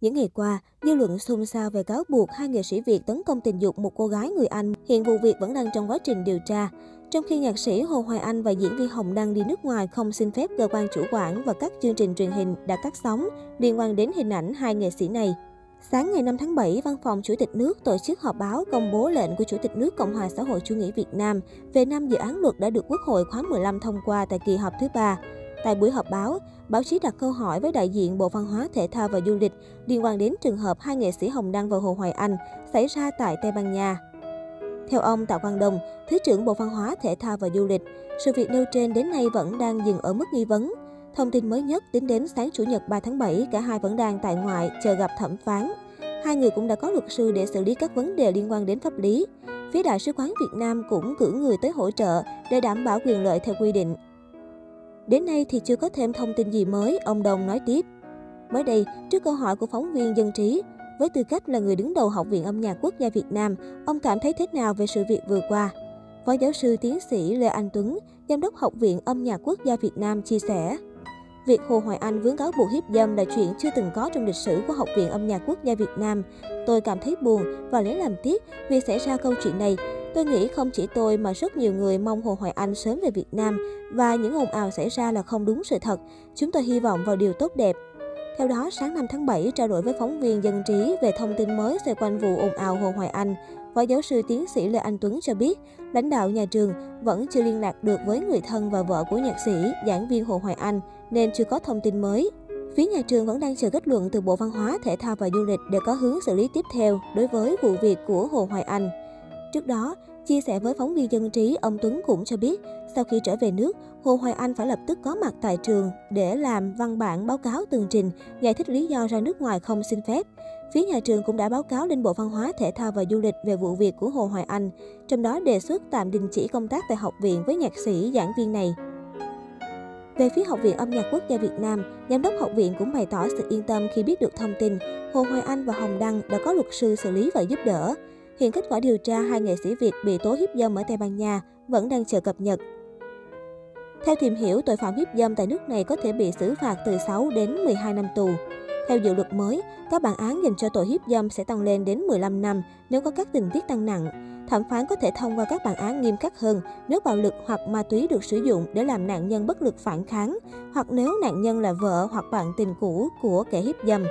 Những ngày qua, dư luận xôn xao về cáo buộc hai nghệ sĩ Việt tấn công tình dục một cô gái người Anh. Hiện vụ việc vẫn đang trong quá trình điều tra. Trong khi nhạc sĩ Hồ Hoài Anh và diễn viên Hồng Đăng đi nước ngoài không xin phép cơ quan chủ quản và các chương trình truyền hình đã cắt sóng liên quan đến hình ảnh hai nghệ sĩ này. Sáng ngày 5 tháng 7, Văn phòng Chủ tịch nước tổ chức họp báo công bố lệnh của Chủ tịch nước Cộng hòa xã hội chủ nghĩa Việt Nam về năm dự án luật đã được Quốc hội khóa 15 thông qua tại kỳ họp thứ ba. Tại buổi họp báo, báo chí đặt câu hỏi với đại diện Bộ Văn hóa, Thể thao và Du lịch liên quan đến trường hợp hai nghệ sĩ Hồng Đăng và Hồ Hoài Anh xảy ra tại Tây Ban Nha. Theo ông Tạ Quang Đồng, Thứ trưởng Bộ Văn hóa, Thể thao và Du lịch, sự việc nêu trên đến nay vẫn đang dừng ở mức nghi vấn. Thông tin mới nhất tính đến sáng Chủ nhật 3 tháng 7, cả hai vẫn đang tại ngoại chờ gặp thẩm phán. Hai người cũng đã có luật sư để xử lý các vấn đề liên quan đến pháp lý. Phía Đại sứ quán Việt Nam cũng cử người tới hỗ trợ để đảm bảo quyền lợi theo quy định. Đến nay thì chưa có thêm thông tin gì mới, ông đồng nói tiếp. Mới đây, trước câu hỏi của phóng viên Dân Trí, với tư cách là người đứng đầu Học viện âm nhạc quốc gia Việt Nam, ông cảm thấy thế nào về sự việc vừa qua? Phó giáo sư tiến sĩ Lê Anh Tuấn, Giám đốc Học viện âm nhạc quốc gia Việt Nam chia sẻ. Việc Hồ Hoài Anh vướng cáo buộc hiếp dâm là chuyện chưa từng có trong lịch sử của Học viện âm nhạc quốc gia Việt Nam. Tôi cảm thấy buồn và lấy làm tiếc vì xảy ra câu chuyện này. Tôi nghĩ không chỉ tôi mà rất nhiều người mong Hồ Hoài Anh sớm về Việt Nam và những ồn ào xảy ra là không đúng sự thật. Chúng tôi hy vọng vào điều tốt đẹp. Theo đó, sáng 5 tháng 7, trao đổi với phóng viên Dân Trí về thông tin mới xoay quanh vụ ồn ào Hồ Hoài Anh, Phó giáo sư tiến sĩ Lê Anh Tuấn cho biết, lãnh đạo nhà trường vẫn chưa liên lạc được với người thân và vợ của nhạc sĩ, giảng viên Hồ Hoài Anh, nên chưa có thông tin mới. Phía nhà trường vẫn đang chờ kết luận từ Bộ Văn hóa, Thể thao và Du lịch để có hướng xử lý tiếp theo đối với vụ việc của Hồ Hoài Anh. Trước đó, chia sẻ với phóng viên dân trí, ông Tuấn cũng cho biết, sau khi trở về nước, Hồ Hoài Anh phải lập tức có mặt tại trường để làm văn bản báo cáo tường trình, giải thích lý do ra nước ngoài không xin phép. Phía nhà trường cũng đã báo cáo lên Bộ Văn hóa, Thể thao và Du lịch về vụ việc của Hồ Hoài Anh, trong đó đề xuất tạm đình chỉ công tác tại học viện với nhạc sĩ giảng viên này. Về phía Học viện Âm nhạc Quốc gia Việt Nam, Giám đốc học viện cũng bày tỏ sự yên tâm khi biết được thông tin Hồ Hoài Anh và Hồng Đăng đã có luật sư xử lý và giúp đỡ. Hiện kết quả điều tra hai nghệ sĩ Việt bị tố hiếp dâm ở Tây Ban Nha vẫn đang chờ cập nhật. Theo tìm hiểu, tội phạm hiếp dâm tại nước này có thể bị xử phạt từ 6 đến 12 năm tù. Theo dự luật mới, các bản án dành cho tội hiếp dâm sẽ tăng lên đến 15 năm nếu có các tình tiết tăng nặng. Thẩm phán có thể thông qua các bản án nghiêm khắc hơn nếu bạo lực hoặc ma túy được sử dụng để làm nạn nhân bất lực phản kháng, hoặc nếu nạn nhân là vợ hoặc bạn tình cũ của kẻ hiếp dâm.